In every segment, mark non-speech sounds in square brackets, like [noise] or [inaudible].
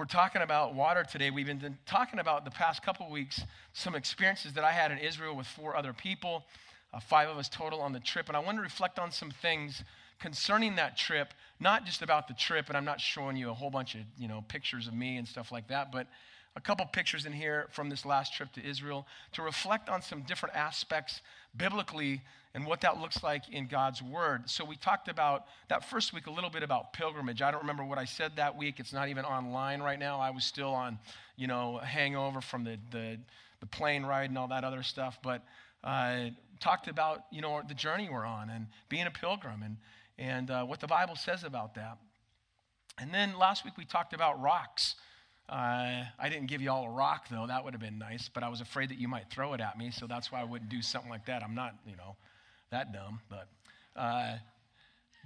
We're talking about water today. We've been talking about the past couple weeks some experiences that I had in Israel with four other people, uh, five of us total on the trip. And I want to reflect on some things concerning that trip, not just about the trip, and I'm not showing you a whole bunch of you know pictures of me and stuff like that, but a couple pictures in here from this last trip to Israel to reflect on some different aspects biblically and what that looks like in God's Word. So we talked about that first week a little bit about pilgrimage. I don't remember what I said that week. It's not even online right now. I was still on, you know, hangover from the, the, the plane ride and all that other stuff. But uh, talked about, you know, the journey we're on and being a pilgrim and, and uh, what the Bible says about that. And then last week we talked about rocks. Uh, I didn't give you all a rock, though. That would have been nice, but I was afraid that you might throw it at me, so that's why I wouldn't do something like that. I'm not, you know, that dumb, but. Uh,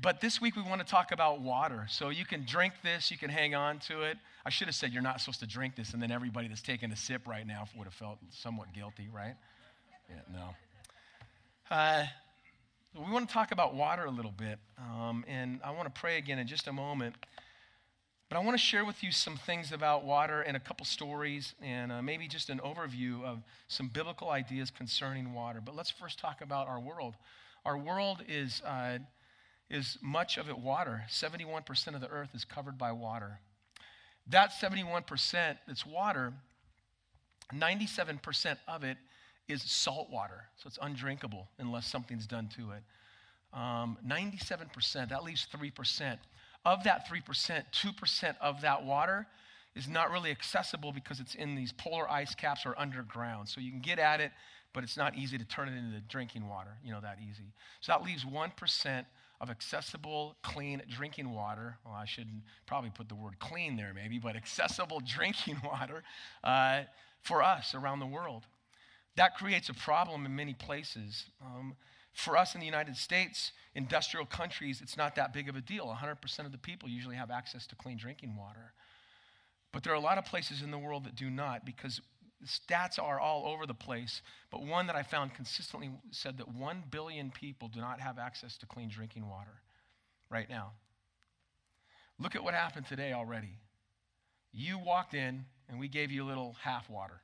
but this week we want to talk about water. So you can drink this, you can hang on to it. I should have said you're not supposed to drink this, and then everybody that's taking a sip right now would have felt somewhat guilty, right? Yeah, no. Uh, we want to talk about water a little bit, um, and I want to pray again in just a moment. But I want to share with you some things about water and a couple stories and uh, maybe just an overview of some biblical ideas concerning water. But let's first talk about our world. Our world is, uh, is much of it water. 71% of the earth is covered by water. That 71% that's water, 97% of it is salt water. So it's undrinkable unless something's done to it. Um, 97%, that leaves 3%. Of that 3%, 2% of that water is not really accessible because it's in these polar ice caps or underground. So you can get at it, but it's not easy to turn it into drinking water, you know, that easy. So that leaves 1% of accessible, clean drinking water. Well, I should probably put the word clean there, maybe, but accessible [laughs] drinking water uh, for us around the world. That creates a problem in many places. Um, for us in the United States, industrial countries, it's not that big of a deal. 100% of the people usually have access to clean drinking water. But there are a lot of places in the world that do not because stats are all over the place. But one that I found consistently said that 1 billion people do not have access to clean drinking water right now. Look at what happened today already. You walked in and we gave you a little half water.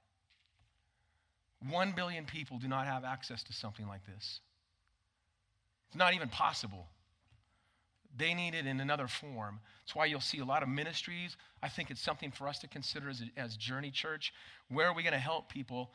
One billion people do not have access to something like this. It's not even possible. They need it in another form. That's why you'll see a lot of ministries. I think it's something for us to consider as, as Journey Church. Where are we going to help people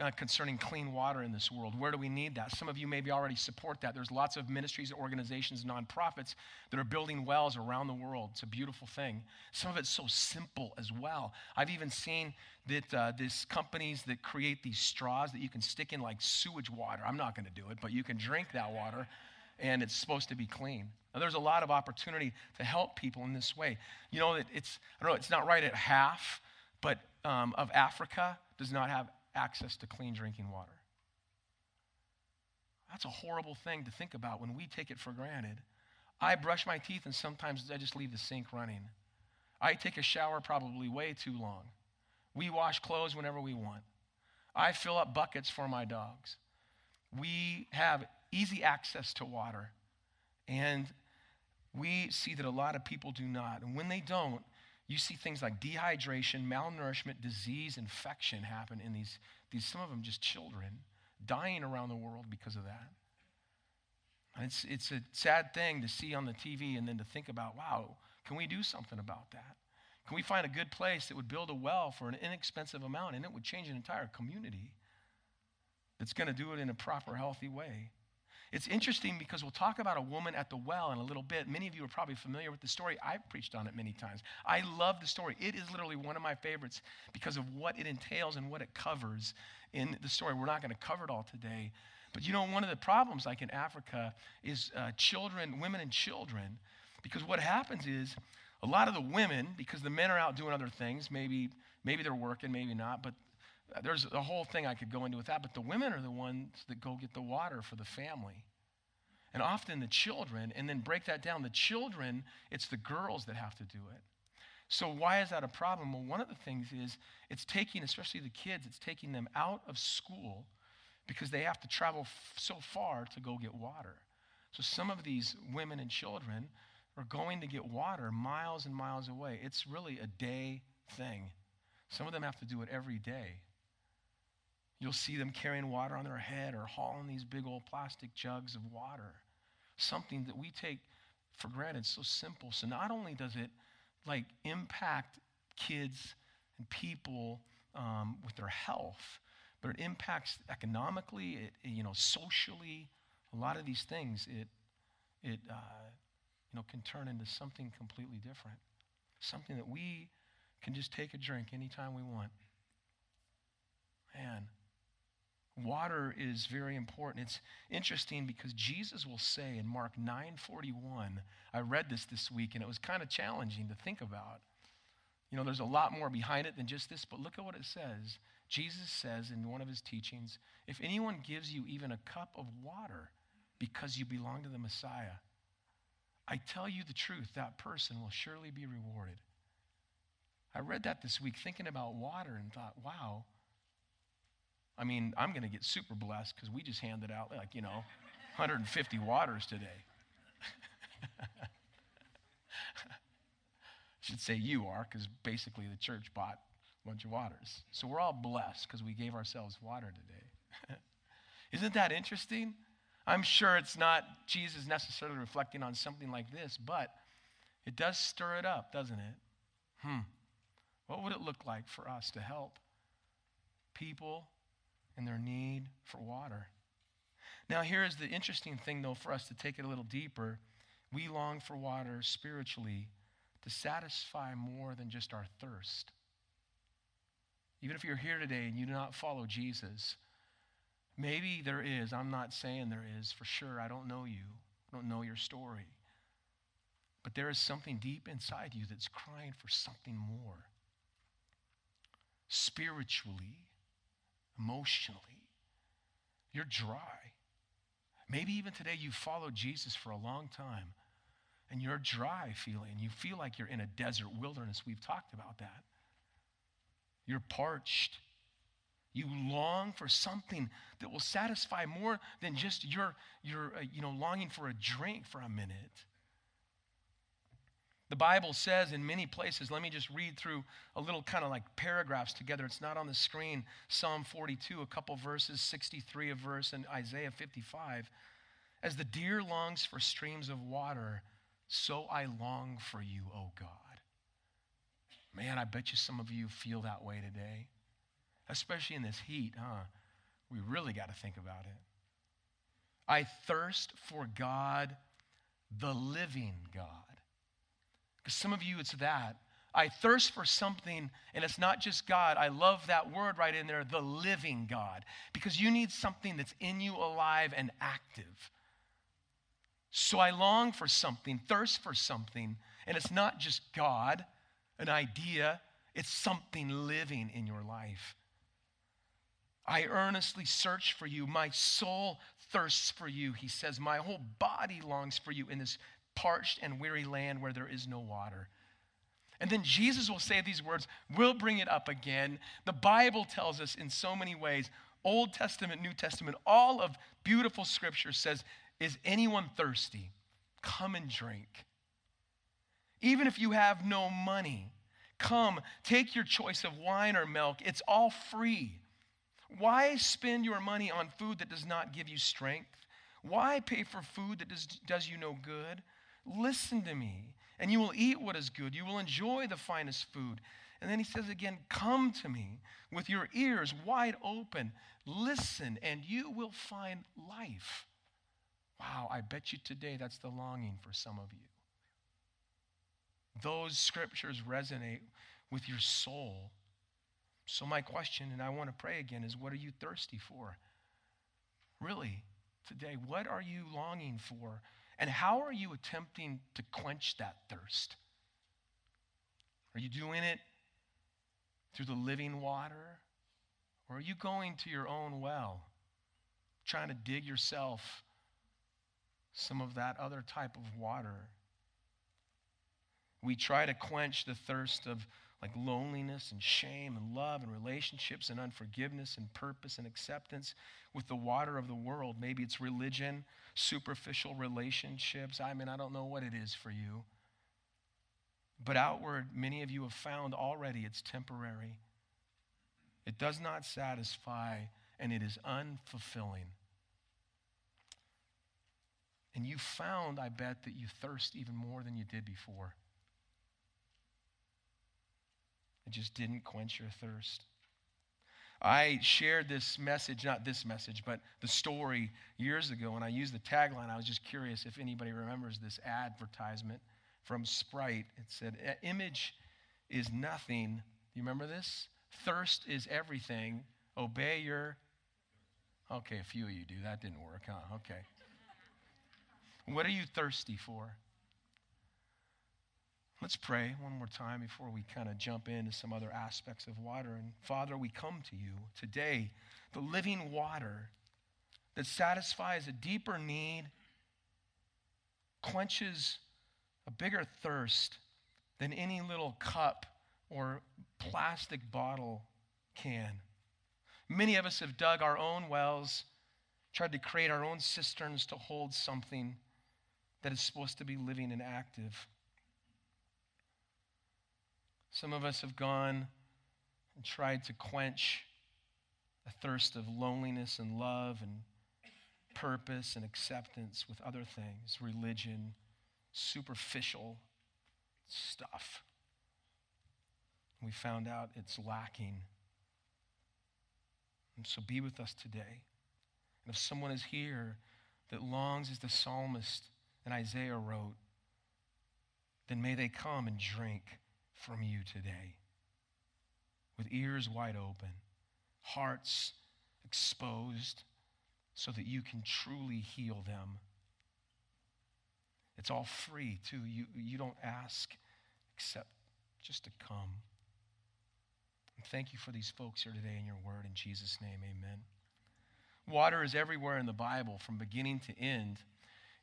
uh, concerning clean water in this world. Where do we need that? Some of you maybe already support that. There's lots of ministries, organizations, nonprofits that are building wells around the world. It's a beautiful thing. Some of it's so simple as well. I've even seen that uh, these companies that create these straws that you can stick in like sewage water. I'm not going to do it, but you can drink that water and it's supposed to be clean. Now, there's a lot of opportunity to help people in this way. You know, it's, I don't know, it's not right at half, but um, of Africa does not have access to clean drinking water. That's a horrible thing to think about when we take it for granted. I brush my teeth and sometimes I just leave the sink running. I take a shower probably way too long. We wash clothes whenever we want. I fill up buckets for my dogs. We have easy access to water. And we see that a lot of people do not. And when they don't, you see things like dehydration, malnourishment, disease, infection happen in these, these some of them just children, dying around the world because of that. And it's, it's a sad thing to see on the TV and then to think about, wow, can we do something about that? Can we find a good place that would build a well for an inexpensive amount and it would change an entire community that's going to do it in a proper, healthy way? It's interesting because we'll talk about a woman at the well in a little bit. Many of you are probably familiar with the story. I've preached on it many times. I love the story. It is literally one of my favorites because of what it entails and what it covers in the story. We're not going to cover it all today. But you know, one of the problems, like in Africa, is uh, children, women and children. Because what happens is a lot of the women, because the men are out doing other things, maybe, maybe they're working, maybe not, but there's a whole thing I could go into with that, but the women are the ones that go get the water for the family. And often the children, and then break that down, the children, it's the girls that have to do it. So, why is that a problem? Well, one of the things is it's taking, especially the kids, it's taking them out of school because they have to travel f- so far to go get water. So, some of these women and children are going to get water miles and miles away. It's really a day thing. Some of them have to do it every day. You'll see them carrying water on their head or hauling these big old plastic jugs of water. Something that we take for granted, so simple. So not only does it like impact kids and people um, with their health, but it impacts economically, it, you know, socially, a lot of these things. It, it, uh, you know, can turn into something completely different, something that we can just take a drink anytime we want. Man, water is very important. It's interesting because Jesus will say in Mark 9:41. I read this this week and it was kind of challenging to think about. You know, there's a lot more behind it than just this, but look at what it says. Jesus says in one of his teachings, if anyone gives you even a cup of water because you belong to the Messiah, I tell you the truth, that person will surely be rewarded. I read that this week thinking about water and thought, wow. I mean, I'm going to get super blessed because we just handed out, like, you know, 150 waters today. [laughs] should say you are, because basically the church bought a bunch of waters. So we're all blessed because we gave ourselves water today. [laughs] Isn't that interesting? I'm sure it's not Jesus necessarily reflecting on something like this, but it does stir it up, doesn't it? Hmm. What would it look like for us to help people in their need for water? Now, here's the interesting thing, though, for us to take it a little deeper. We long for water spiritually to satisfy more than just our thirst. Even if you're here today and you do not follow Jesus, maybe there is. I'm not saying there is for sure. I don't know you, I don't know your story. But there is something deep inside you that's crying for something more. Spiritually, emotionally, you're dry. Maybe even today you followed Jesus for a long time and you're dry feeling. You feel like you're in a desert wilderness. We've talked about that. You're parched. You long for something that will satisfy more than just your, your uh, you know, longing for a drink for a minute. The Bible says in many places, let me just read through a little kind of like paragraphs together. It's not on the screen. Psalm 42, a couple verses, 63 a verse, and Isaiah 55. As the deer longs for streams of water, so I long for you, O God. Man, I bet you some of you feel that way today, especially in this heat, huh? We really got to think about it. I thirst for God, the living God. Because some of you, it's that. I thirst for something, and it's not just God. I love that word right in there, the living God, because you need something that's in you alive and active. So I long for something, thirst for something. And it's not just God, an idea, it's something living in your life. I earnestly search for you. My soul thirsts for you. He says, My whole body longs for you in this parched and weary land where there is no water. And then Jesus will say these words. We'll bring it up again. The Bible tells us in so many ways Old Testament, New Testament, all of beautiful scripture says is anyone thirsty? Come and drink. Even if you have no money, come, take your choice of wine or milk. It's all free. Why spend your money on food that does not give you strength? Why pay for food that does, does you no good? Listen to me, and you will eat what is good. You will enjoy the finest food. And then he says again, Come to me with your ears wide open. Listen, and you will find life. Wow, I bet you today that's the longing for some of you. Those scriptures resonate with your soul. So, my question, and I want to pray again, is what are you thirsty for? Really, today, what are you longing for? And how are you attempting to quench that thirst? Are you doing it through the living water? Or are you going to your own well, trying to dig yourself some of that other type of water. We try to quench the thirst of like loneliness and shame and love and relationships and unforgiveness and purpose and acceptance with the water of the world. Maybe it's religion, superficial relationships. I mean, I don't know what it is for you. But outward, many of you have found already it's temporary. It does not satisfy, and it is unfulfilling. And you found, I bet, that you thirst even more than you did before. It just didn't quench your thirst. I shared this message, not this message, but the story years ago, and I used the tagline. I was just curious if anybody remembers this advertisement from Sprite. It said, Image is nothing. You remember this? Thirst is everything. Obey your. Okay, a few of you do. That didn't work, huh? Okay. What are you thirsty for? Let's pray one more time before we kind of jump into some other aspects of water. And Father, we come to you today, the living water that satisfies a deeper need, quenches a bigger thirst than any little cup or plastic bottle can. Many of us have dug our own wells, tried to create our own cisterns to hold something that is supposed to be living and active. Some of us have gone and tried to quench a thirst of loneliness and love and purpose and acceptance with other things religion, superficial stuff. We found out it's lacking. And so be with us today. And if someone is here that longs as the psalmist and Isaiah wrote, then may they come and drink from you today with ears wide open, hearts exposed, so that you can truly heal them. It's all free, too. You, you don't ask except just to come. And thank you for these folks here today in your word. In Jesus' name, amen. Water is everywhere in the Bible from beginning to end.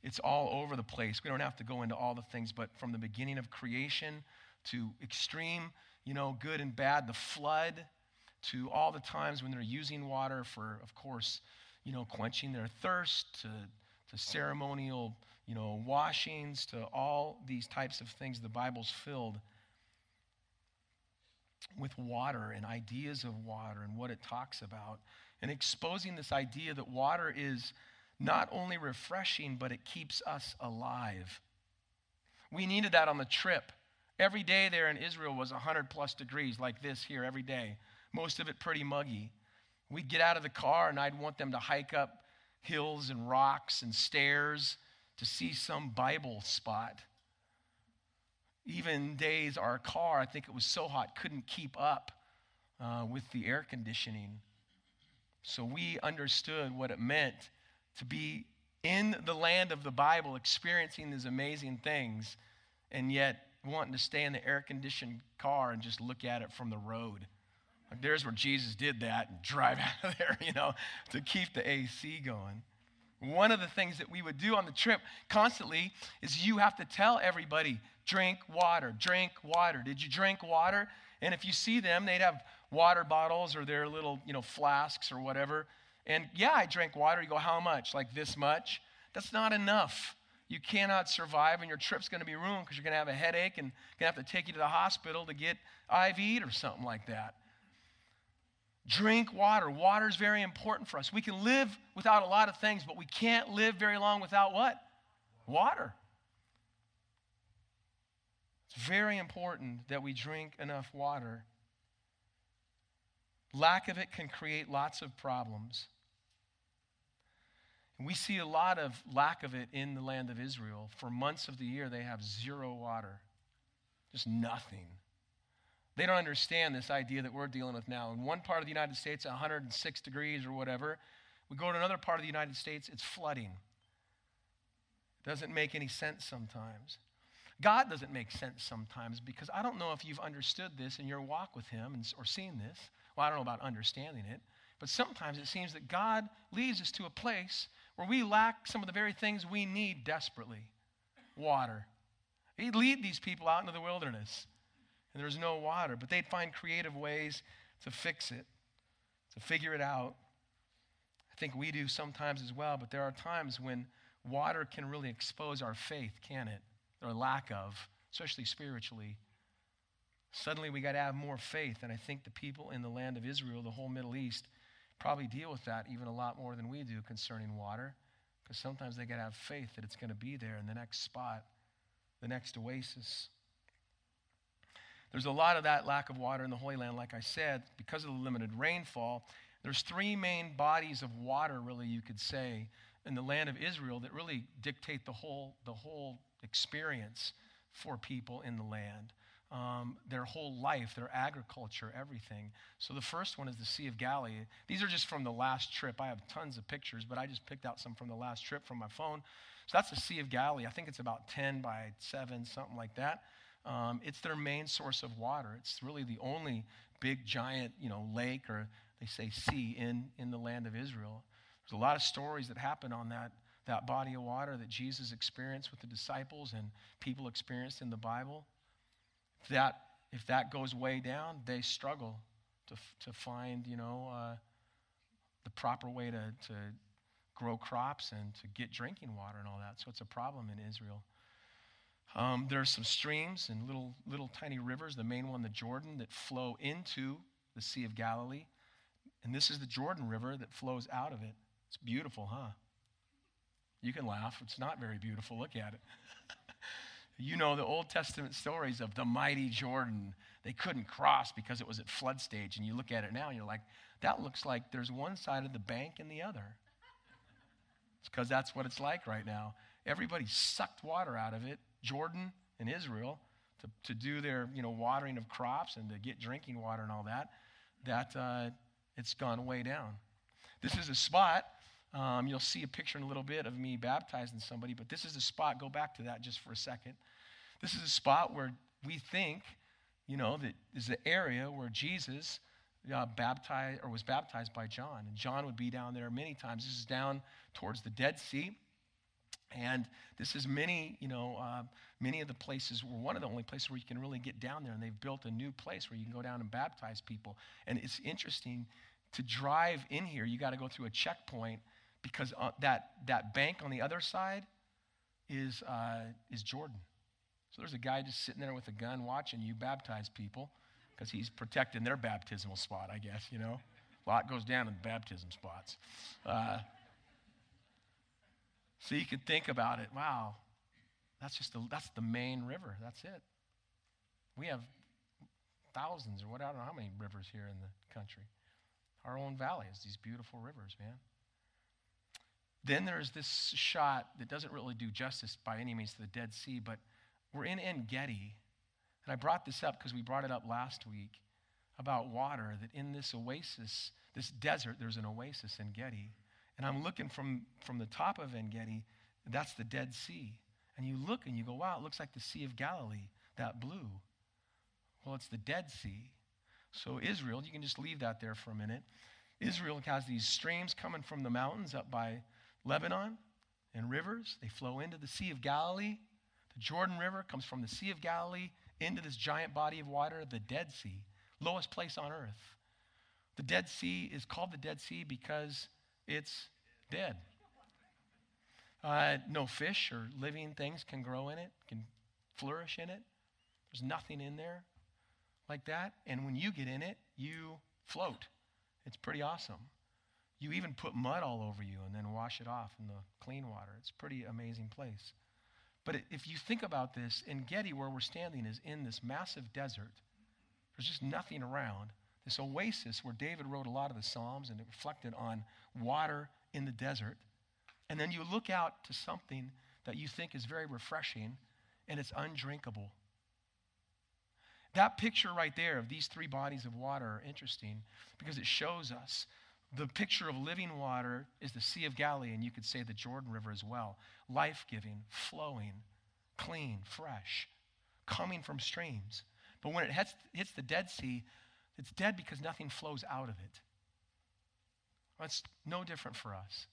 It's all over the place. We don't have to go into all the things, but from the beginning of creation to extreme, you know, good and bad, the flood, to all the times when they're using water for, of course, you know, quenching their thirst, to, to ceremonial, you know, washings, to all these types of things. The Bible's filled with water and ideas of water and what it talks about, and exposing this idea that water is not only refreshing, but it keeps us alive. We needed that on the trip. Every day there in Israel was 100 plus degrees, like this here every day, most of it pretty muggy. We'd get out of the car and I'd want them to hike up hills and rocks and stairs to see some Bible spot. Even days our car, I think it was so hot, couldn't keep up uh, with the air conditioning. So we understood what it meant to be in the land of the Bible, experiencing these amazing things, and yet wanting to stay in the air conditioned car and just look at it from the road. Like there's where Jesus did that and [laughs] drive out of there, you know, to keep the AC going. One of the things that we would do on the trip constantly is you have to tell everybody, drink water, drink water. Did you drink water? And if you see them, they'd have water bottles or their little, you know, flasks or whatever. And yeah, I drank water. You go, how much? Like this much? That's not enough you cannot survive and your trip's going to be ruined because you're going to have a headache and going to have to take you to the hospital to get IV'd or something like that. Drink water. Water is very important for us. We can live without a lot of things, but we can't live very long without what? Water. It's very important that we drink enough water. Lack of it can create lots of problems. And we see a lot of lack of it in the land of Israel. For months of the year, they have zero water, just nothing. They don't understand this idea that we're dealing with now. In one part of the United States, 106 degrees or whatever. We go to another part of the United States, it's flooding. It doesn't make any sense sometimes. God doesn't make sense sometimes because I don't know if you've understood this in your walk with Him or seen this. Well, I don't know about understanding it, but sometimes it seems that God leads us to a place where we lack some of the very things we need desperately water. He'd lead these people out into the wilderness, and there's no water, but they'd find creative ways to fix it, to figure it out. I think we do sometimes as well, but there are times when water can really expose our faith, can it? Or lack of, especially spiritually. Suddenly, we got to have more faith. And I think the people in the land of Israel, the whole Middle East, probably deal with that even a lot more than we do concerning water. Because sometimes they got to have faith that it's going to be there in the next spot, the next oasis. There's a lot of that lack of water in the Holy Land, like I said, because of the limited rainfall. There's three main bodies of water, really, you could say, in the land of Israel that really dictate the whole, the whole experience for people in the land. Um, their whole life, their agriculture, everything. So the first one is the Sea of Galilee. These are just from the last trip. I have tons of pictures, but I just picked out some from the last trip from my phone. So that's the Sea of Galilee. I think it's about 10 by 7, something like that. Um, it's their main source of water. It's really the only big, giant, you know, lake or they say sea in, in the land of Israel. There's a lot of stories that happen on that, that body of water that Jesus experienced with the disciples and people experienced in the Bible. That, if that goes way down, they struggle to, to find, you know, uh, the proper way to, to grow crops and to get drinking water and all that. So it's a problem in Israel. Um, there are some streams and little, little tiny rivers, the main one, the Jordan, that flow into the Sea of Galilee. And this is the Jordan River that flows out of it. It's beautiful, huh? You can laugh. It's not very beautiful. Look at it. [laughs] you know the Old Testament stories of the mighty Jordan. They couldn't cross because it was at flood stage. And you look at it now and you're like, that looks like there's one side of the bank and the other. It's because that's what it's like right now. Everybody sucked water out of it, Jordan and Israel, to, to do their you know, watering of crops and to get drinking water and all that. That uh, it's gone way down. This is a spot. Um, you'll see a picture in a little bit of me baptizing somebody, but this is a spot. Go back to that just for a second. This is a spot where we think, you know, that is the area where Jesus uh, baptized or was baptized by John, and John would be down there many times. This is down towards the Dead Sea. And this is many, you know, uh, many of the places, one of the only places where you can really get down there. And they've built a new place where you can go down and baptize people. And it's interesting to drive in here, you got to go through a checkpoint because uh, that, that bank on the other side is, uh, is Jordan. So there's a guy just sitting there with a gun watching you baptize people because he's protecting their baptismal spot, I guess, you know. A lot goes down in baptism spots. Uh, so you can think about it. Wow, that's just the, that's the main river. That's it. We have thousands or what I don't know how many rivers here in the country. Our own valley is these beautiful rivers, man. Then there's this shot that doesn't really do justice by any means to the Dead Sea, but we're in En Gedi. And I brought this up because we brought it up last week about water, that in this oasis, this desert, there's an oasis En Gedi. And I'm looking from, from the top of En Gedi, that's the Dead Sea. And you look and you go, wow, it looks like the Sea of Galilee, that blue. Well, it's the Dead Sea. So, Israel, you can just leave that there for a minute. Israel has these streams coming from the mountains up by Lebanon and rivers. They flow into the Sea of Galilee. The Jordan River comes from the Sea of Galilee into this giant body of water, the Dead Sea, lowest place on earth. The Dead Sea is called the Dead Sea because it's dead. Uh, no fish or living things can grow in it, can flourish in it. There's nothing in there like that. And when you get in it, you float. It's pretty awesome. You even put mud all over you and then wash it off in the clean water. It's a pretty amazing place. But if you think about this, En Gedi, where we're standing, is in this massive desert. There's just nothing around this oasis where David wrote a lot of the Psalms and it reflected on water in the desert. And then you look out to something that you think is very refreshing and it's undrinkable. That picture right there of these three bodies of water are interesting because it shows us the picture of living water is the Sea of Galilee, and you could say the Jordan River as well. Life giving, flowing, clean, fresh, coming from streams. But when it hits, hits the Dead Sea, it's dead because nothing flows out of it. It's no different for us.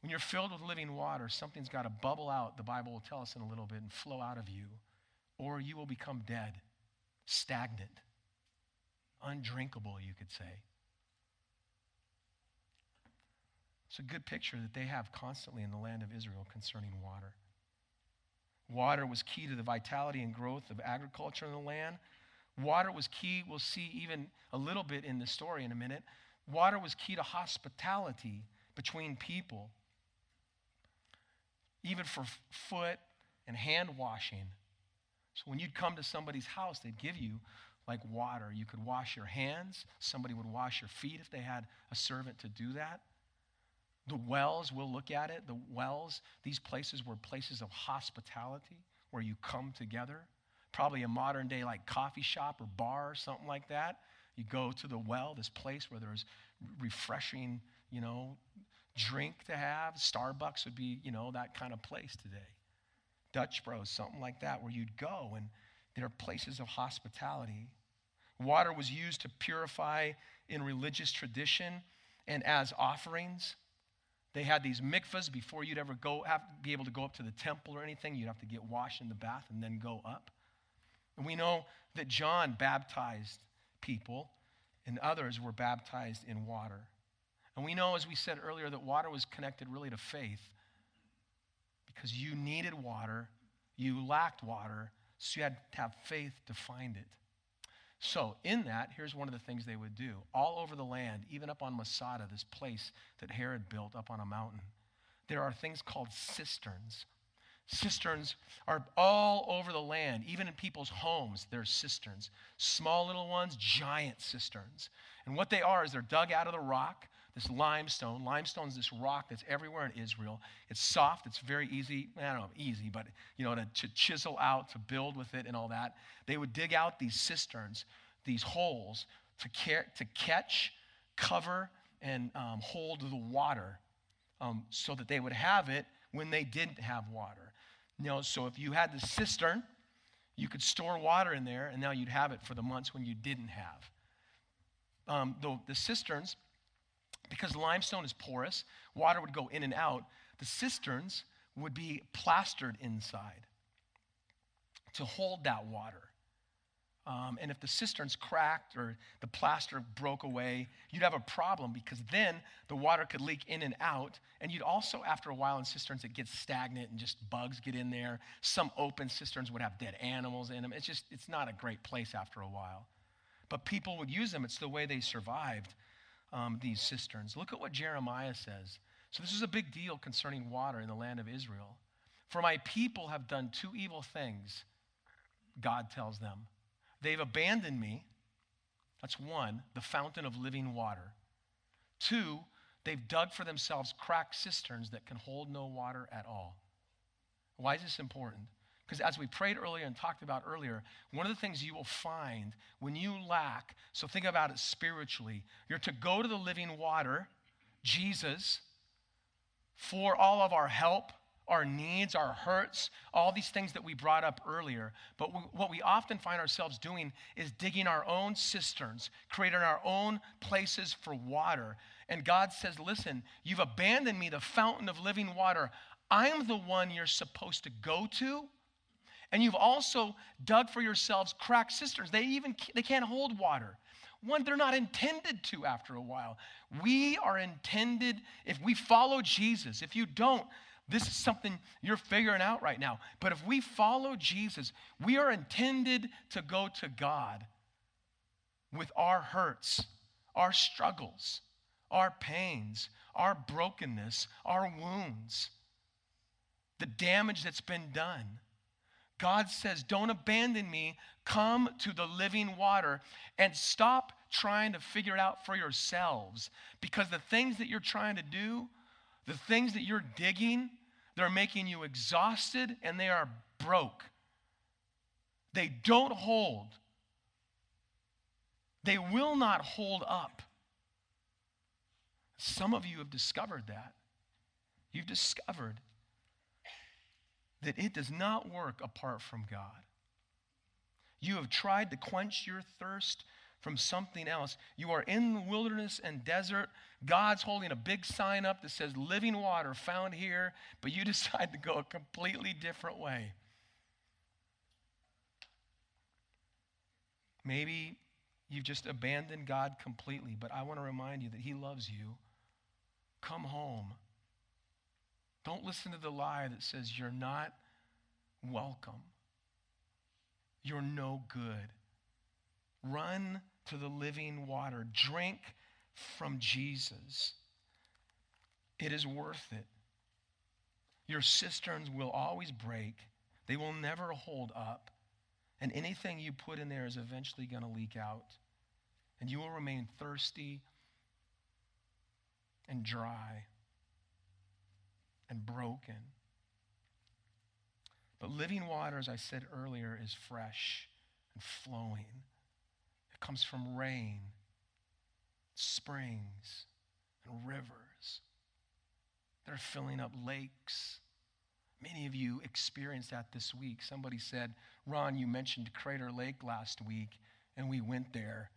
When you're filled with living water, something's got to bubble out, the Bible will tell us in a little bit, and flow out of you, or you will become dead, stagnant, undrinkable, you could say. It's a good picture that they have constantly in the land of Israel concerning water. Water was key to the vitality and growth of agriculture in the land. Water was key, we'll see even a little bit in the story in a minute. Water was key to hospitality between people, even for foot and hand washing. So when you'd come to somebody's house, they'd give you like water. You could wash your hands, somebody would wash your feet if they had a servant to do that. The wells, we'll look at it. The wells, these places were places of hospitality where you come together. Probably a modern day like coffee shop or bar or something like that. You go to the well, this place where there's refreshing, you know, drink to have. Starbucks would be, you know, that kind of place today. Dutch Bros, something like that, where you'd go and there are places of hospitality. Water was used to purify in religious tradition and as offerings. They had these mikvahs before you'd ever go have, be able to go up to the temple or anything. You'd have to get washed in the bath and then go up. And we know that John baptized people and others were baptized in water. And we know, as we said earlier, that water was connected really to faith because you needed water, you lacked water, so you had to have faith to find it. So, in that, here's one of the things they would do. All over the land, even up on Masada, this place that Herod built up on a mountain, there are things called cisterns. Cisterns are all over the land, even in people's homes, there's cisterns. Small little ones, giant cisterns. And what they are is they're dug out of the rock this limestone. Limestone is this rock that's everywhere in Israel. It's soft. It's very easy. I don't know, easy, but you know, to, to chisel out, to build with it, and all that. They would dig out these cisterns, these holes, to, care, to catch, cover, and um, hold the water, um, so that they would have it when they didn't have water. You know, so if you had the cistern, you could store water in there, and now you'd have it for the months when you didn't have. Um, the, the cisterns because limestone is porous, water would go in and out. The cisterns would be plastered inside to hold that water. Um, and if the cisterns cracked or the plaster broke away, you'd have a problem because then the water could leak in and out. And you'd also, after a while in cisterns, it gets stagnant and just bugs get in there. Some open cisterns would have dead animals in them. It's just, it's not a great place after a while. But people would use them, it's the way they survived um, these cisterns. Look at what Jeremiah says. So, this is a big deal concerning water in the land of Israel. For my people have done two evil things, God tells them. They've abandoned me. That's one, the fountain of living water. Two, they've dug for themselves cracked cisterns that can hold no water at all. Why is this important? Because as we prayed earlier and talked about earlier, one of the things you will find when you lack, so think about it spiritually, you're to go to the living water, Jesus, for all of our help, our needs, our hurts, all these things that we brought up earlier. But what we often find ourselves doing is digging our own cisterns, creating our own places for water. And God says, Listen, you've abandoned me, the fountain of living water. I'm the one you're supposed to go to and you've also dug for yourselves cracked cisterns. They even they can't hold water. One, they're not intended to after a while. We are intended, if we follow Jesus, if you don't, this is something you're figuring out right now. But if we follow Jesus, we are intended to go to God with our hurts, our struggles, our pains, our brokenness, our wounds, the damage that's been done. God says, Don't abandon me. Come to the living water and stop trying to figure it out for yourselves. Because the things that you're trying to do, the things that you're digging, they're making you exhausted and they are broke. They don't hold, they will not hold up. Some of you have discovered that. You've discovered that it does not work apart from God. You have tried to quench your thirst from something else. You are in the wilderness and desert. God's holding a big sign up that says living water found here, but you [laughs] decide to go a completely different way. Maybe you've just abandoned God completely, but I want to remind you that He loves you. Come home. Don't listen to the lie that says you're not welcome. You're no good. Run to the living water. Drink from Jesus. It is worth it. Your cisterns will always break, they will never hold up. And anything you put in there is eventually going to leak out. And you will remain thirsty and dry and broken. But living water, as I said earlier, is fresh and flowing. It comes from rain, springs, and rivers. They're filling up lakes. Many of you experienced that this week. Somebody said, Ron, you mentioned Crater Lake last week, and we went there.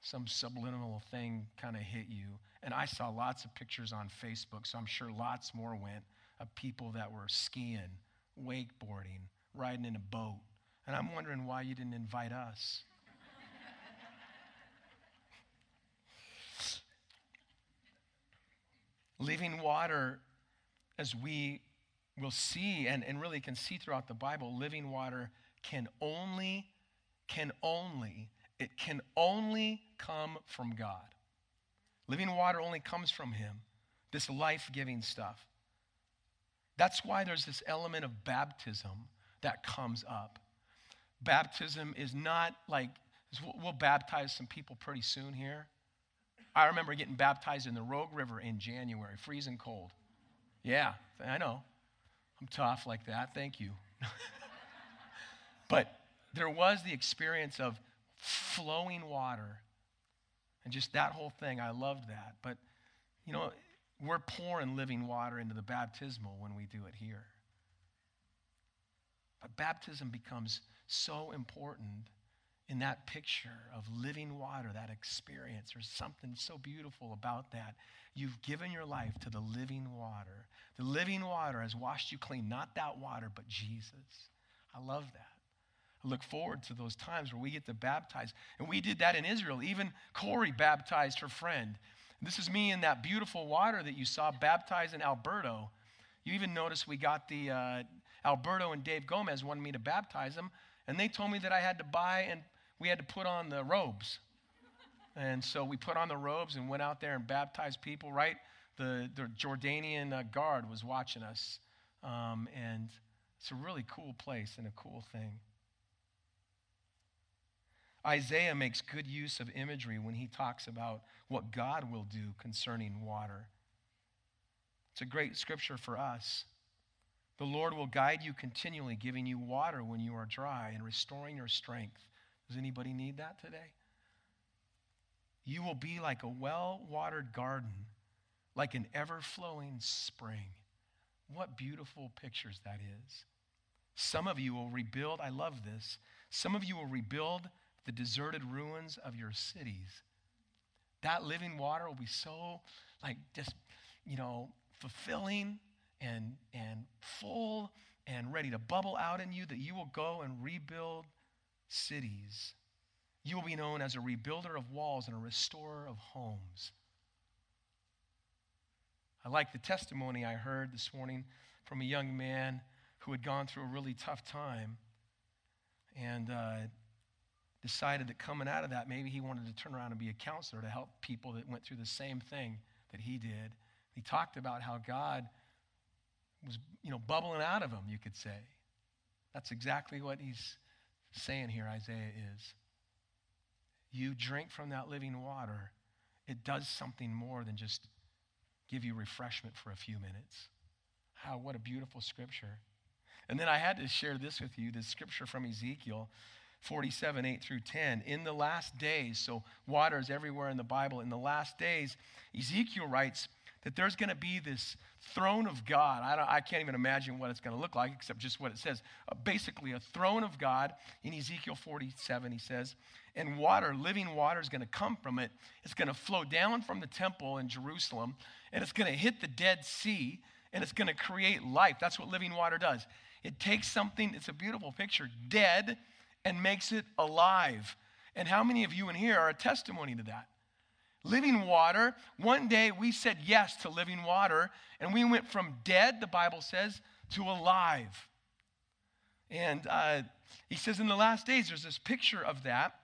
Some subliminal thing kind of hit you. And I saw lots of pictures on Facebook, so I'm sure lots more went of people that were skiing wakeboarding, riding in a boat. And I'm wondering why you didn't invite us. Living water, as we will see and, and really can see throughout the Bible, living water can only, can only, it can only come from God. Living water only comes from Him, this life giving stuff. That's why there's this element of baptism that comes up. Baptism is not like, we'll baptize some people pretty soon here. I remember getting baptized in the Rogue River in January, freezing cold. Yeah, I know. I'm tough like that. Thank you. [laughs] but there was the experience of flowing water and just that whole thing. I loved that. But, you know, we're pouring living water into the baptismal when we do it here. But baptism becomes so important in that picture of living water, that experience. There's something so beautiful about that. You've given your life to the living water. The living water has washed you clean, not that water, but Jesus. I love that. Look forward to those times where we get to baptize. And we did that in Israel. Even Corey baptized her friend. This is me in that beautiful water that you saw baptized in Alberto. You even notice we got the uh, Alberto and Dave Gomez wanted me to baptize them, and they told me that I had to buy and we had to put on the robes. And so we put on the robes and went out there and baptized people, right? The, the Jordanian uh, guard was watching us. Um, and it's a really cool place and a cool thing. Isaiah makes good use of imagery when he talks about what God will do concerning water. It's a great scripture for us. The Lord will guide you continually, giving you water when you are dry and restoring your strength. Does anybody need that today? You will be like a well watered garden, like an ever flowing spring. What beautiful pictures that is. Some of you will rebuild, I love this. Some of you will rebuild the deserted ruins of your cities. That living water will be so, like, just, you know, fulfilling and, and full and ready to bubble out in you that you will go and rebuild cities. You will be known as a rebuilder of walls and a restorer of homes. I like the testimony I heard this morning from a young man who had gone through a really tough time and uh, decided that coming out of that, maybe he wanted to turn around and be a counselor to help people that went through the same thing that he did. He talked about how God was, you know, bubbling out of him, you could say. That's exactly what he's saying here, Isaiah is. You drink from that living water, it does something more than just give you refreshment for a few minutes. How, what a beautiful scripture. And then I had to share this with you this scripture from Ezekiel 47, 8 through 10. In the last days, so water is everywhere in the Bible. In the last days, Ezekiel writes that there's going to be this throne of God. I, I, can't even imagine what it's going to look like except just what it says. Uh, basically, a throne of God. In Ezekiel 47, he says, and water, living water, is going to come from it. It's going to flow down from the temple in Jerusalem, and it's going to hit the Dead Sea, and it's going to create life. That's what living water does. It takes something, it's a beautiful picture, dead and makes it alive. And how many of you in here are a testimony to that? Living water, one day we said yes to living water, and we went from dead, the Bible says, to alive. And uh, he says, in the last days, there's this picture of that.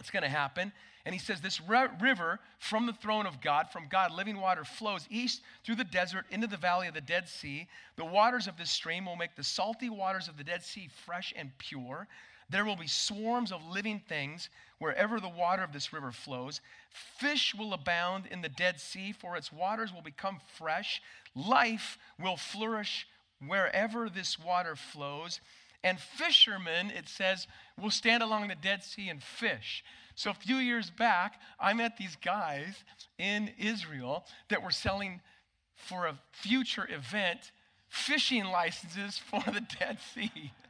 It's going to happen. And he says, This river from the throne of God, from God, living water, flows east through the desert into the valley of the Dead Sea. The waters of this stream will make the salty waters of the Dead Sea fresh and pure. There will be swarms of living things wherever the water of this river flows. Fish will abound in the Dead Sea, for its waters will become fresh. Life will flourish wherever this water flows. And fishermen, it says, will stand along the Dead Sea and fish. So a few years back, I met these guys in Israel that were selling for a future event fishing licenses for the Dead Sea. [laughs]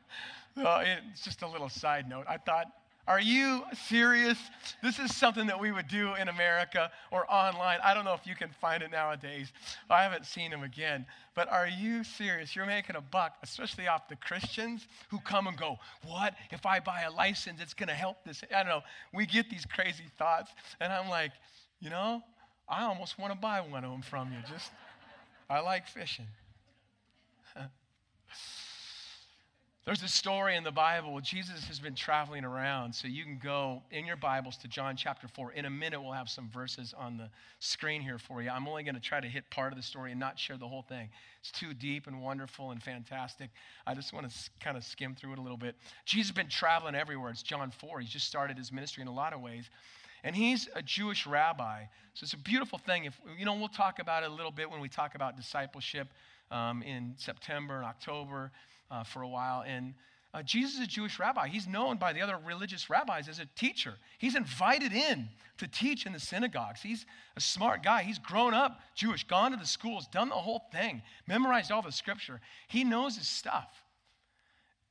Uh, well, it's just a little side note. I thought are you serious? This is something that we would do in America or online. I don't know if you can find it nowadays. I haven't seen them again. But are you serious? You're making a buck, especially off the Christians who come and go, What? If I buy a license, it's going to help this. I don't know. We get these crazy thoughts. And I'm like, You know, I almost want to buy one of them from you. Just, I like fishing. [laughs] There's a story in the Bible Jesus has been traveling around, so you can go in your Bibles to John chapter 4. In a minute, we'll have some verses on the screen here for you. I'm only going to try to hit part of the story and not share the whole thing. It's too deep and wonderful and fantastic. I just want to kind of skim through it a little bit. Jesus has been traveling everywhere. It's John 4. He's just started his ministry in a lot of ways. And he's a Jewish rabbi. So it's a beautiful thing. If you know, we'll talk about it a little bit when we talk about discipleship um, in September and October uh, for a while. And uh, Jesus is a Jewish rabbi. He's known by the other religious rabbis as a teacher. He's invited in to teach in the synagogues. He's a smart guy. He's grown up Jewish, gone to the schools, done the whole thing, memorized all the scripture. He knows his stuff.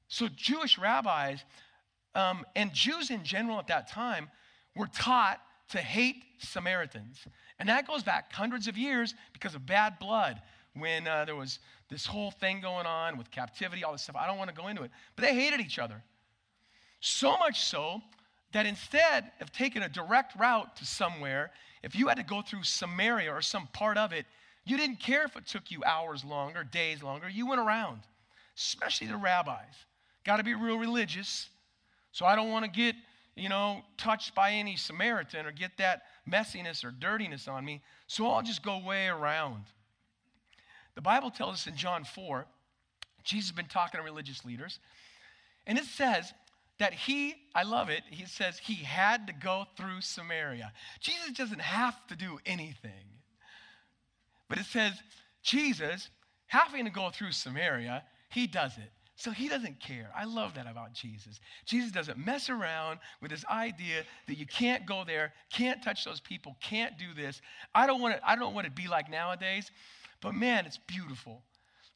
So, Jewish rabbis um, and Jews in general at that time were taught to hate Samaritans. And that goes back hundreds of years because of bad blood when uh, there was this whole thing going on with captivity, all this stuff. I don't want to go into it. But they hated each other. So much so that instead of taking a direct route to somewhere, if you had to go through Samaria or some part of it, you didn't care if it took you hours longer, days longer. You went around, especially the rabbis. Got to be real religious. So I don't want to get, you know, touched by any Samaritan or get that messiness or dirtiness on me. So I'll just go way around. The Bible tells us in John 4, Jesus has been talking to religious leaders, and it says that he, I love it, he says he had to go through Samaria. Jesus doesn't have to do anything. But it says Jesus having to go through Samaria, he does it. So he doesn't care. I love that about Jesus. Jesus doesn't mess around with this idea that you can't go there, can't touch those people, can't do this. I don't want it, I don't want it to be like nowadays but man, it's beautiful.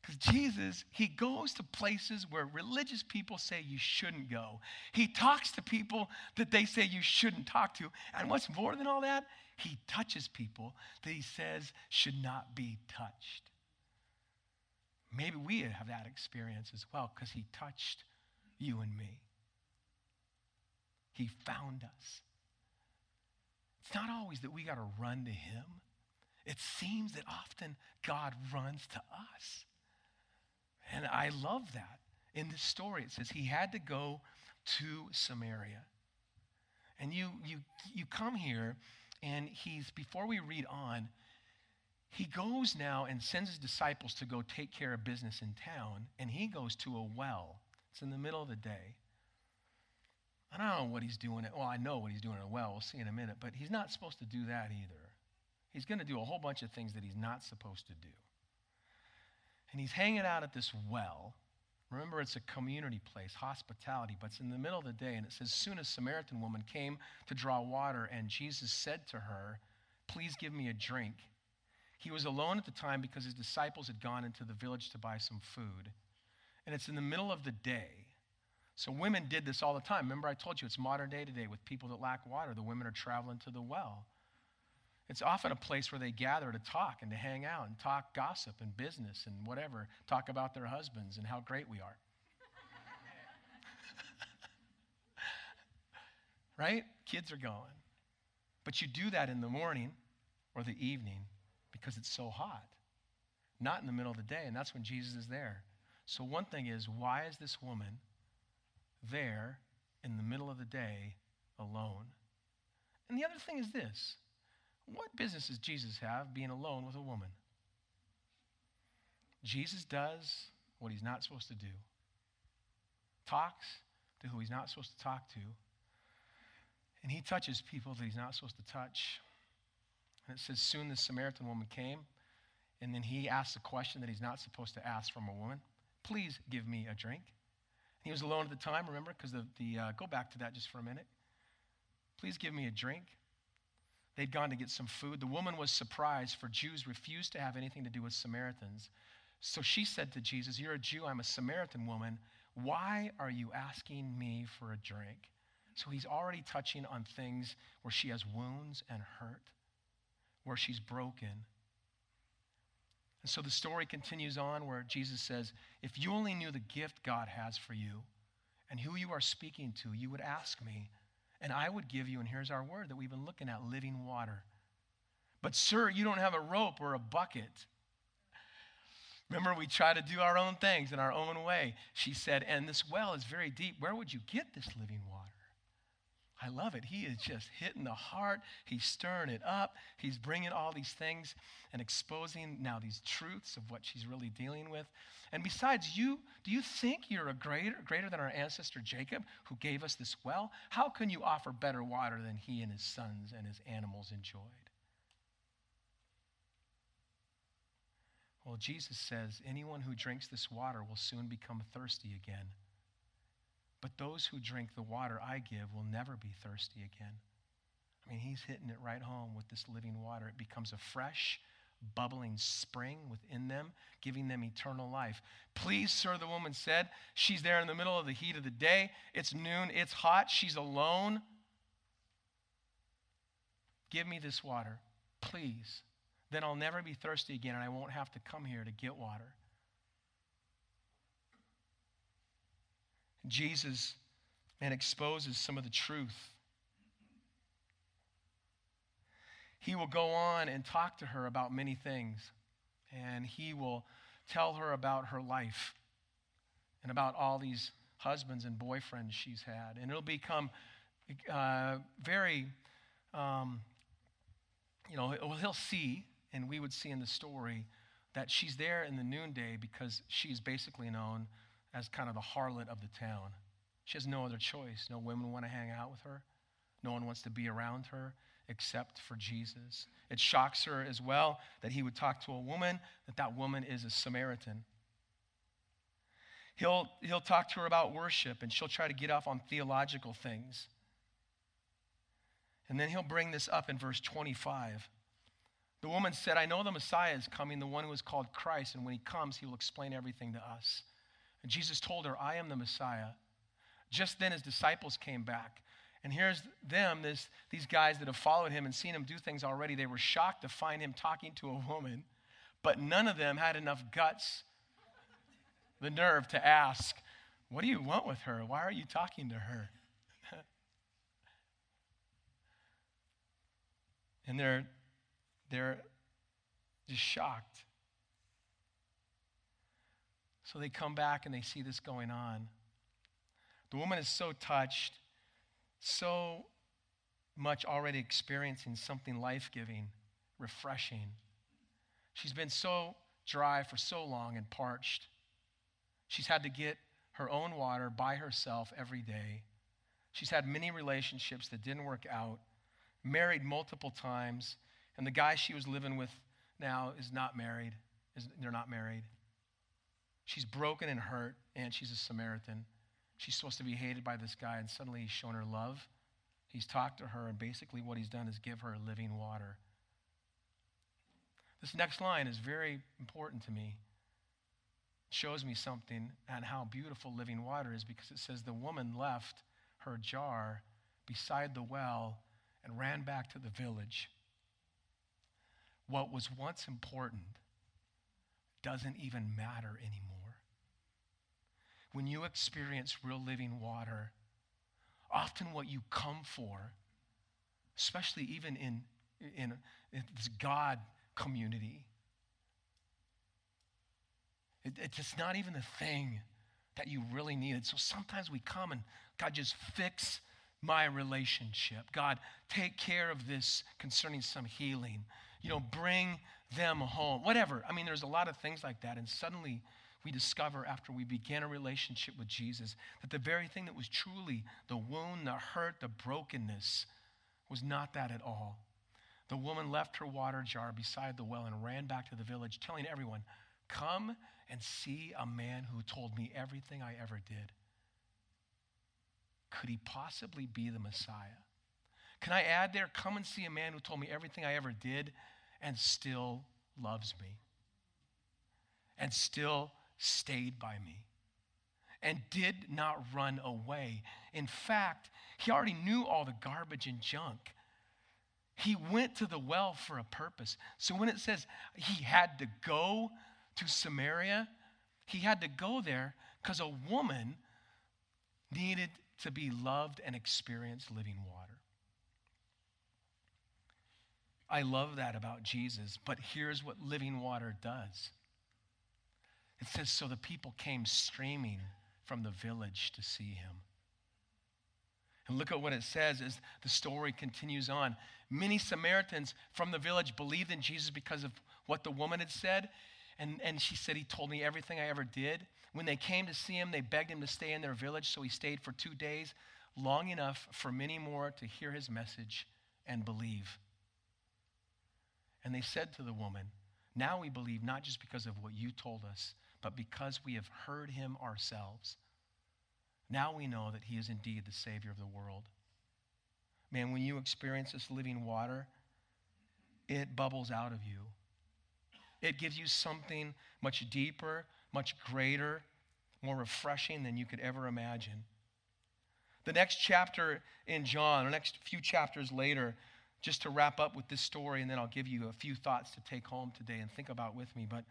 Because Jesus, he goes to places where religious people say you shouldn't go. He talks to people that they say you shouldn't talk to. And what's more than all that? He touches people that he says should not be touched. Maybe we have that experience as well because he touched you and me. He found us. It's not always that we got to run to him it seems that often God runs to us. And I love that. In this story, it says he had to go to Samaria. And you, you, you come here, and he's, before we read on, he goes now and sends his disciples to go take care of business in town, and he goes to a well. It's in the middle of the day. I don't know what he's doing. Well, I know what he's doing at a well. We'll see in a minute, but he's not supposed to do that either. He's going to do a whole bunch of things that he's not supposed to do. And he's hanging out at this well. Remember, it's a community place, hospitality, but it's in the middle of the day. And it says, Soon a Samaritan woman came to draw water, and Jesus said to her, Please give me a drink. He was alone at the time because his disciples had gone into the village to buy some food. And it's in the middle of the day. So women did this all the time. Remember, I told you it's modern day today with people that lack water. The women are traveling to the well. It's often a place where they gather to talk and to hang out and talk gossip and business and whatever, talk about their husbands and how great we are. [laughs] right? Kids are going. But you do that in the morning or the evening because it's so hot, not in the middle of the day, and that's when Jesus is there. So, one thing is, why is this woman there in the middle of the day alone? And the other thing is this what business does Jesus have being alone with a woman? Jesus does what he's not supposed to do, talks to who he's not supposed to talk to, and he touches people that he's not supposed to touch. And it says, Soon the Samaritan woman came, and then he asked a question that he's not supposed to ask from a woman Please give me a drink. He was alone at the time, remember? Because the, the uh, go back to that just for a minute. Please give me a drink. They'd gone to get some food. The woman was surprised, for Jews refused to have anything to do with Samaritans. So she said to Jesus, You're a Jew, I'm a Samaritan woman. Why are you asking me for a drink? So he's already touching on things where she has wounds and hurt, where she's broken. And so the story continues on where Jesus says, If you only knew the gift God has for you and who you are speaking to, you would ask me, and I would give you, and here's our word that we've been looking at living water. But, sir, you don't have a rope or a bucket. Remember, we try to do our own things in our own way. She said, And this well is very deep. Where would you get this living water? I love it. He is just hitting the heart. He's stirring it up. He's bringing all these things and exposing now these truths of what she's really dealing with. And besides, you, do you think you're a greater, greater than our ancestor Jacob who gave us this well? How can you offer better water than he and his sons and his animals enjoyed? Well, Jesus says anyone who drinks this water will soon become thirsty again. But those who drink the water I give will never be thirsty again. I mean, he's hitting it right home with this living water. It becomes a fresh, bubbling spring within them, giving them eternal life. Please, sir, the woman said. She's there in the middle of the heat of the day. It's noon, it's hot, she's alone. Give me this water, please. Then I'll never be thirsty again and I won't have to come here to get water. Jesus and exposes some of the truth. He will go on and talk to her about many things, and he will tell her about her life and about all these husbands and boyfriends she's had. And it'll become uh, very, um, you know, well, he'll see, and we would see in the story, that she's there in the noonday because she's basically known as kind of the harlot of the town. She has no other choice. No women want to hang out with her, no one wants to be around her except for Jesus. It shocks her as well that he would talk to a woman, that that woman is a Samaritan. He'll, he'll talk to her about worship, and she'll try to get off on theological things. And then he'll bring this up in verse 25. The woman said, I know the Messiah is coming, the one who is called Christ, and when he comes, he will explain everything to us. And Jesus told her, I am the Messiah. Just then his disciples came back. And here's them, this, these guys that have followed him and seen him do things already. They were shocked to find him talking to a woman, but none of them had enough guts, the nerve to ask, What do you want with her? Why are you talking to her? [laughs] and they're, they're just shocked. So they come back and they see this going on. The woman is so touched, so much already experiencing something life giving, refreshing. She's been so dry for so long and parched. She's had to get her own water by herself every day. She's had many relationships that didn't work out, married multiple times, and the guy she was living with now is not married. They're not married. She's broken and hurt, and she's a Samaritan. She's supposed to be hated by this guy, and suddenly he's shown her love. He's talked to her, and basically what he's done is give her living water. This next line is very important to me. It shows me something and how beautiful living water is because it says the woman left her jar beside the well and ran back to the village. What was once important doesn't even matter anymore when you experience real living water, often what you come for, especially even in, in, in this God community, It, it's not even the thing that you really needed. So sometimes we come and God just fix my relationship. God, take care of this concerning some healing. You know, bring them home. Whatever. I mean, there's a lot of things like that. And suddenly we discover after we begin a relationship with Jesus that the very thing that was truly the wound, the hurt, the brokenness was not that at all. The woman left her water jar beside the well and ran back to the village, telling everyone, Come and see a man who told me everything I ever did. Could he possibly be the Messiah? Can I add there, come and see a man who told me everything I ever did and still loves me and still stayed by me and did not run away. In fact, he already knew all the garbage and junk. He went to the well for a purpose. So when it says he had to go to Samaria, he had to go there because a woman needed to be loved and experience living water. I love that about Jesus, but here's what living water does it says, So the people came streaming from the village to see him. And look at what it says as the story continues on. Many Samaritans from the village believed in Jesus because of what the woman had said. And, and she said, He told me everything I ever did. When they came to see him, they begged him to stay in their village, so he stayed for two days, long enough for many more to hear his message and believe. And they said to the woman, Now we believe not just because of what you told us, but because we have heard him ourselves. Now we know that he is indeed the Savior of the world. Man, when you experience this living water, it bubbles out of you. It gives you something much deeper, much greater, more refreshing than you could ever imagine. The next chapter in John, the next few chapters later, just to wrap up with this story, and then I'll give you a few thoughts to take home today and think about with me. But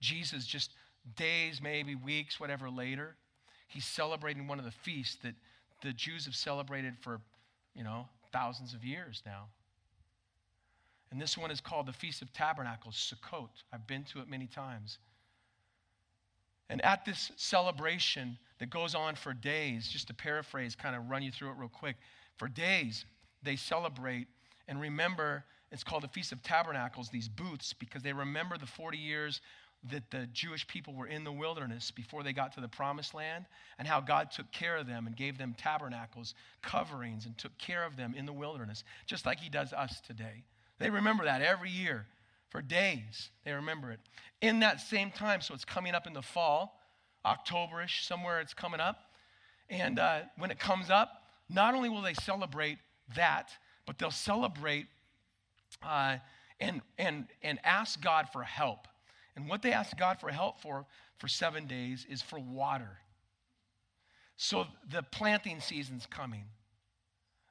Jesus, just days, maybe weeks, whatever later, he's celebrating one of the feasts that the Jews have celebrated for, you know, thousands of years now. And this one is called the Feast of Tabernacles, Sukkot. I've been to it many times. And at this celebration that goes on for days, just to paraphrase, kind of run you through it real quick, for days they celebrate and remember, it's called the Feast of Tabernacles, these booths, because they remember the 40 years that the Jewish people were in the wilderness before they got to the promised land and how God took care of them and gave them tabernacles, coverings, and took care of them in the wilderness, just like He does us today. They remember that every year for days. They remember it. In that same time, so it's coming up in the fall, Octoberish, somewhere it's coming up. And uh, when it comes up, not only will they celebrate that, but they'll celebrate uh, and, and, and ask God for help. And what they ask God for help for for seven days is for water. So the planting season's coming.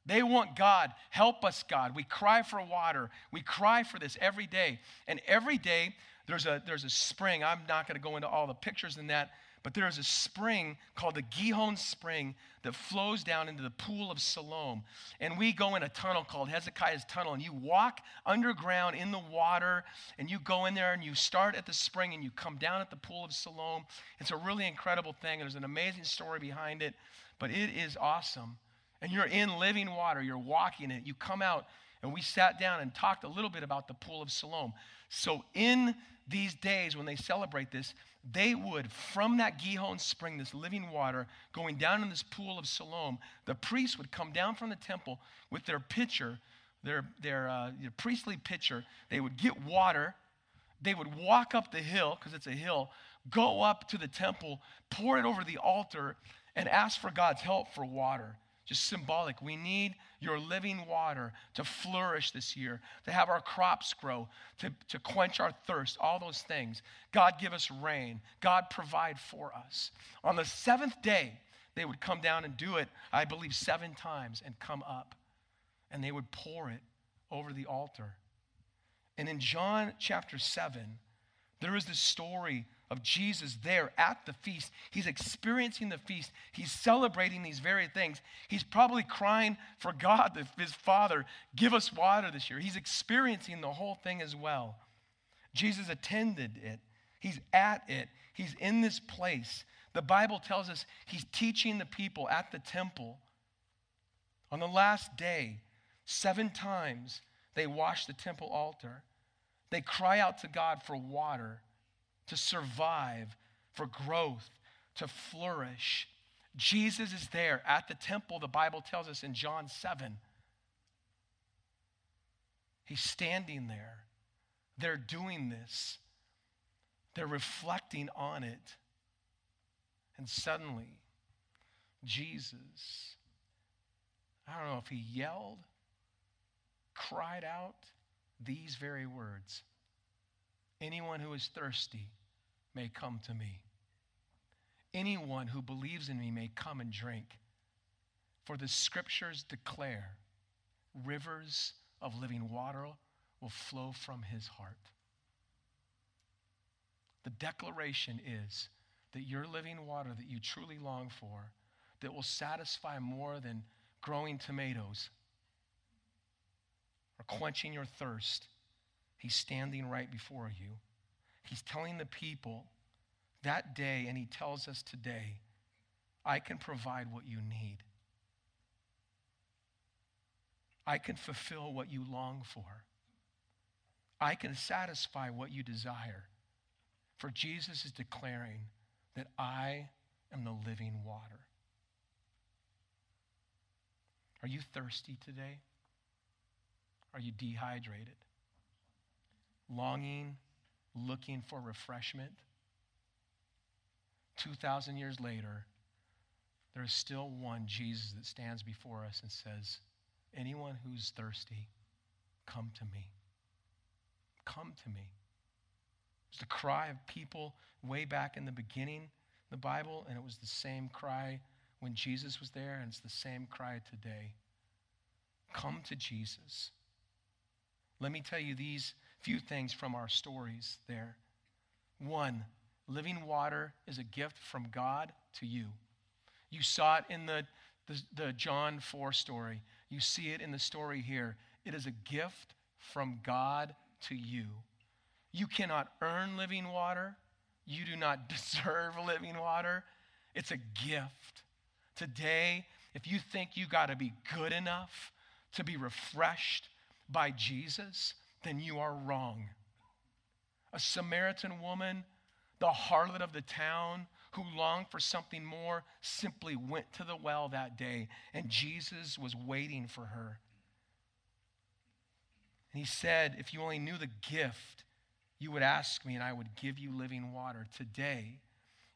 They want God, help us, God. We cry for water. We cry for this every day. And every day there's a, there's a spring. I'm not going to go into all the pictures in that, but there is a spring called the Gihon Spring that flows down into the pool of Siloam. And we go in a tunnel called Hezekiah's Tunnel, and you walk underground in the water, and you go in there and you start at the spring and you come down at the pool of Siloam. It's a really incredible thing, there's an amazing story behind it, but it is awesome. And you're in living water, you're walking it. You come out, and we sat down and talked a little bit about the pool of Siloam. So, in these days when they celebrate this, they would, from that Gihon spring, this living water, going down in this pool of Siloam, the priests would come down from the temple with their pitcher, their, their, uh, their priestly pitcher. They would get water. They would walk up the hill, because it's a hill, go up to the temple, pour it over the altar, and ask for God's help for water. Just symbolic. We need your living water to flourish this year, to have our crops grow, to, to quench our thirst, all those things. God, give us rain. God, provide for us. On the seventh day, they would come down and do it, I believe, seven times and come up. And they would pour it over the altar. And in John chapter 7, there is this story of Jesus there at the feast. He's experiencing the feast. He's celebrating these very things. He's probably crying for God, his Father, give us water this year. He's experiencing the whole thing as well. Jesus attended it, he's at it, He's in this place. The Bible tells us he's teaching the people at the temple. On the last day, seven times they wash the temple altar. They cry out to God for water to survive, for growth, to flourish. Jesus is there at the temple, the Bible tells us in John 7. He's standing there. They're doing this, they're reflecting on it. And suddenly, Jesus, I don't know if he yelled, cried out these very words Anyone who is thirsty may come to me. Anyone who believes in me may come and drink. For the scriptures declare rivers of living water will flow from his heart. The declaration is that your living water that you truly long for, that will satisfy more than growing tomatoes or quenching your thirst, he's standing right before you. He's telling the people that day, and he tells us today, I can provide what you need. I can fulfill what you long for. I can satisfy what you desire. For Jesus is declaring that I am the living water. Are you thirsty today? Are you dehydrated? Longing, looking for refreshment? 2,000 years later, there is still one Jesus that stands before us and says, Anyone who's thirsty, come to me. Come to me. It's the cry of people way back in the beginning, the Bible, and it was the same cry when Jesus was there, and it's the same cry today. Come to Jesus. Let me tell you these few things from our stories there. One, living water is a gift from God to you. You saw it in the, the, the, John 4 story. You see it in the story here. It is a gift from God to you. You cannot earn living water. You do not [laughs] deserve living water. It's a gift. Today, if you think you got to be good enough to be refreshed by Jesus, then you are wrong. A Samaritan woman, the harlot of the town, who longed for something more, simply went to the well that day, and Jesus was waiting for her. And he said, If you only knew the gift, you would ask me, and I would give you living water. Today,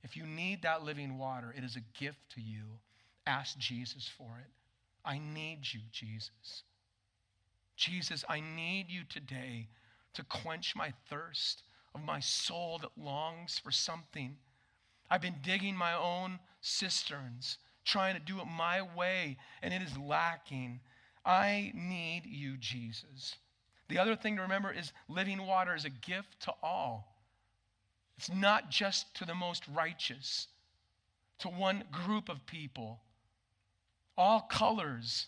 if you need that living water, it is a gift to you. Ask Jesus for it. I need you, Jesus. Jesus, I need you today to quench my thirst of my soul that longs for something. I've been digging my own cisterns, trying to do it my way, and it is lacking. I need you, Jesus. The other thing to remember is living water is a gift to all. It's not just to the most righteous, to one group of people, all colors,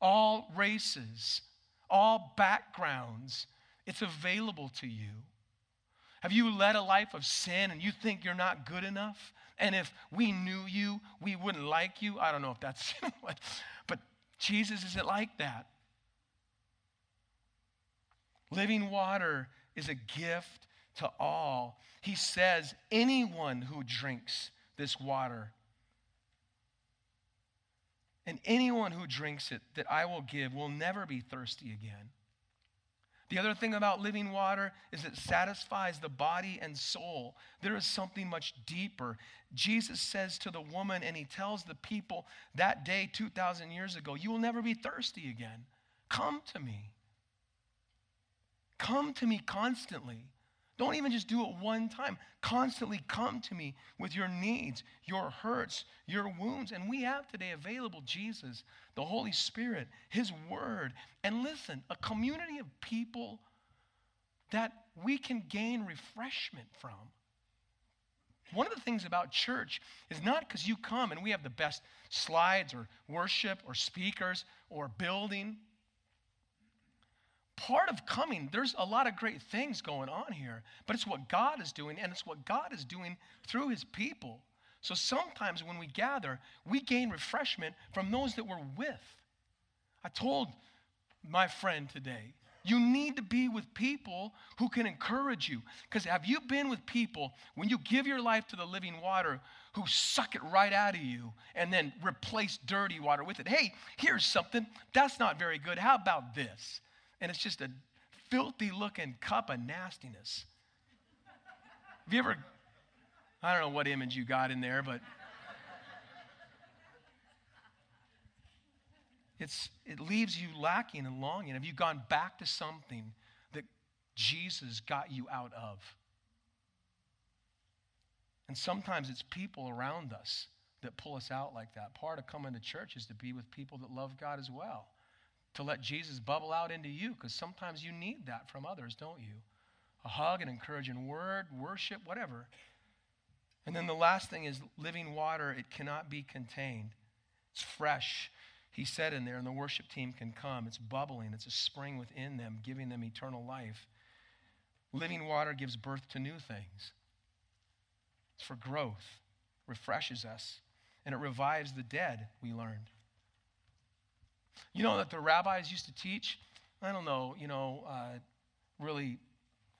all races, all backgrounds. It's available to you. Have you led a life of sin and you think you're not good enough? And if we knew you, we wouldn't like you? I don't know if that's, [laughs] but Jesus isn't like that. Living water is a gift to all. He says, anyone who drinks this water and anyone who drinks it that I will give will never be thirsty again. The other thing about living water is it satisfies the body and soul. There is something much deeper. Jesus says to the woman, and he tells the people that day 2,000 years ago, You will never be thirsty again. Come to me. Come to me constantly. Don't even just do it one time. Constantly come to me with your needs, your hurts, your wounds. And we have today available Jesus, the Holy Spirit, His Word. And listen, a community of people that we can gain refreshment from. One of the things about church is not because you come and we have the best slides or worship or speakers or building, part of coming, there's a lot of great things going on here, but it's what God is doing, and it's what God is doing through his people. So sometimes when we gather, we gain refreshment from those that we're with. I told my friend today, you need to be with people who can encourage you. Because have you been with people when you give your life to the living water who suck it right out of you and then replace dirty water with it? Hey, here's something. That's not very good. How about this? And it's just a filthy looking cup of nastiness. Have you ever, I don't know what image you got in there, but it's, it leaves you lacking and longing. Have you gone back to something that Jesus got you out of? And sometimes it's people around us that pull us out like that. Part of coming to church is to be with people that love God as well, to let Jesus bubble out into you, because sometimes you need that from others, don't you? A hug, an encouraging word, worship, whatever. And then the last thing is living water, it cannot be contained. It's fresh, he said in there, and the worship team can come. It's bubbling, it's a spring within them, giving them eternal life. Living water gives birth to new things. It's for growth, refreshes us, and it revives the dead, we learned. You know that the rabbis used to teach? I don't know, you know, uh, really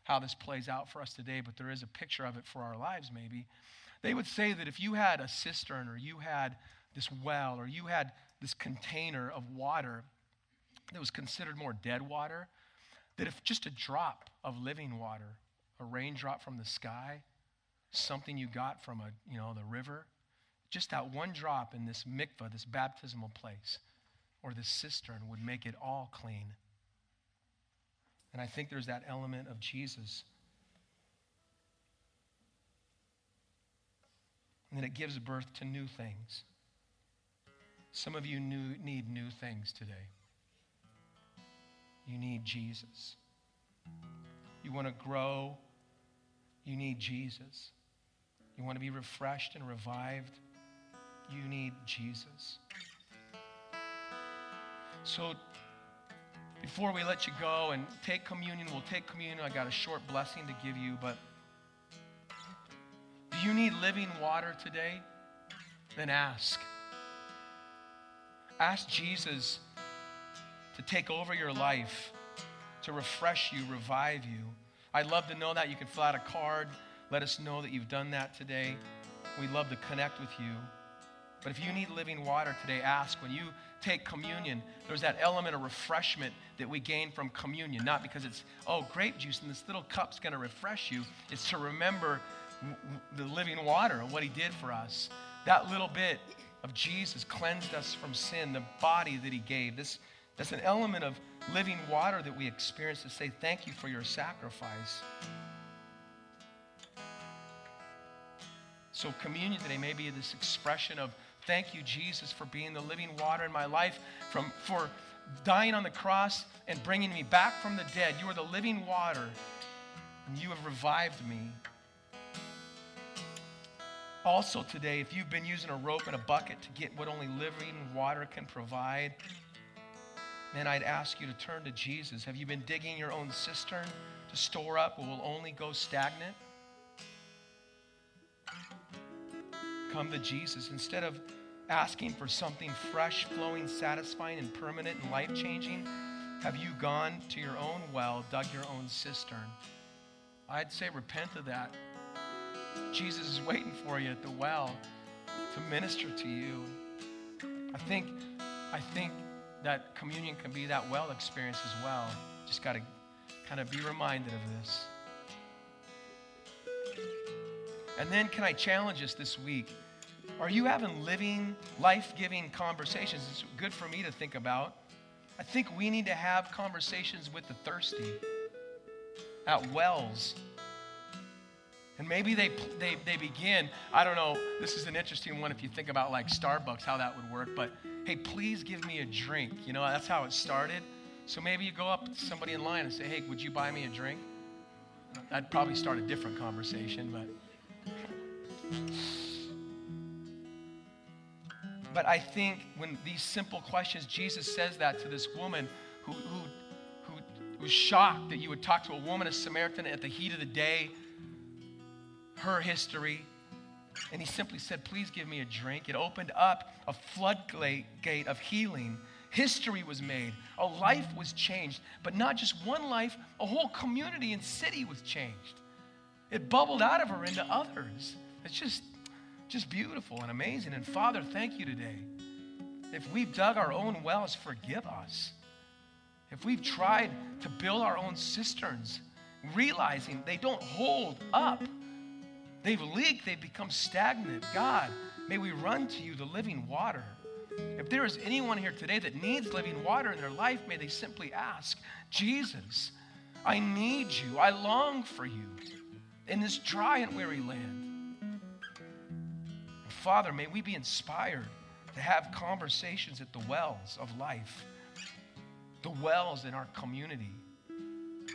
how this plays out for us today, but there is a picture of it for our lives, maybe. They would say that if you had a cistern or you had this well or you had this container of water that was considered more dead water, that if just a drop of living water, a raindrop from the sky, something you got from a, you know, the river, just that one drop in this mikvah, this baptismal place, or the cistern would make it all clean. And I think there's that element of Jesus. And then it gives birth to new things. Some of you new, need new things today. You need Jesus. You want to grow, you need Jesus. You want to be refreshed and revived, you need Jesus. So, before we let you go and take communion, we'll take communion. I got a short blessing to give you, but do you need living water today? Then ask. Ask Jesus to take over your life, to refresh you, revive you. I'd love to know that. You can fill out a card. Let us know that you've done that today. We'd love to connect with you. But if you need living water today, ask. When you take communion, there's that element of refreshment that we gain from communion. Not because it's, oh, grape juice and this little cup's going to refresh you. It's to remember the living water and what he did for us. That little bit of Jesus cleansed us from sin, the body that he gave. This, that's an element of living water that we experience to say thank you for your sacrifice. So, communion today may be this expression of thank you, Jesus, for being the living water in my life, from, for dying on the cross and bringing me back from the dead. You are the living water, and you have revived me. Also, today, if you've been using a rope and a bucket to get what only living water can provide, then I'd ask you to turn to Jesus. Have you been digging your own cistern to store up what will only go stagnant? Come to Jesus. Instead of asking for something fresh, flowing, satisfying, and permanent and life changing, have you gone to your own well, dug your own cistern? I'd say repent of that Jesus is waiting for you at the well to minister to you. I think, I think that communion can be that well experience as well. Just got to kind of be reminded of this. And then, can I challenge us this week? Are you having living, life giving conversations? It's good for me to think about. I think we need to have conversations with the thirsty at wells and maybe they, they, they begin, I don't know, this is an interesting one if you think about like Starbucks, how that would work, but hey, please give me a drink. You know, that's how it started. So maybe you go up to somebody in line and say, hey, would you buy me a drink? I'd probably start a different conversation, but. But I think when these simple questions, Jesus says that to this woman who, who, who was shocked that you would talk to a woman, a Samaritan, at the heat of the day, her history, and he simply said, Please give me a drink. It opened up a floodgate of healing. History was made, a life was changed, but not just one life, a whole community and city was changed. It bubbled out of her into others. It's just, just beautiful and amazing. And Father, thank you today. If we've dug our own wells, forgive us. If we've tried to build our own cisterns, realizing they don't hold up, they've leaked, they've become stagnant. God, may we run to you, the living water. If there is anyone here today that needs living water in their life, may they simply ask, Jesus, I need you. I long for you in this dry and weary land. Father, may we be inspired to have conversations at the wells of life, the wells in our community,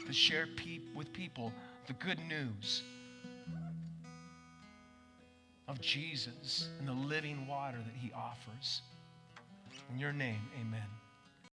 to share pe- with people the good news of Jesus and the living water that he offers. In your name, amen.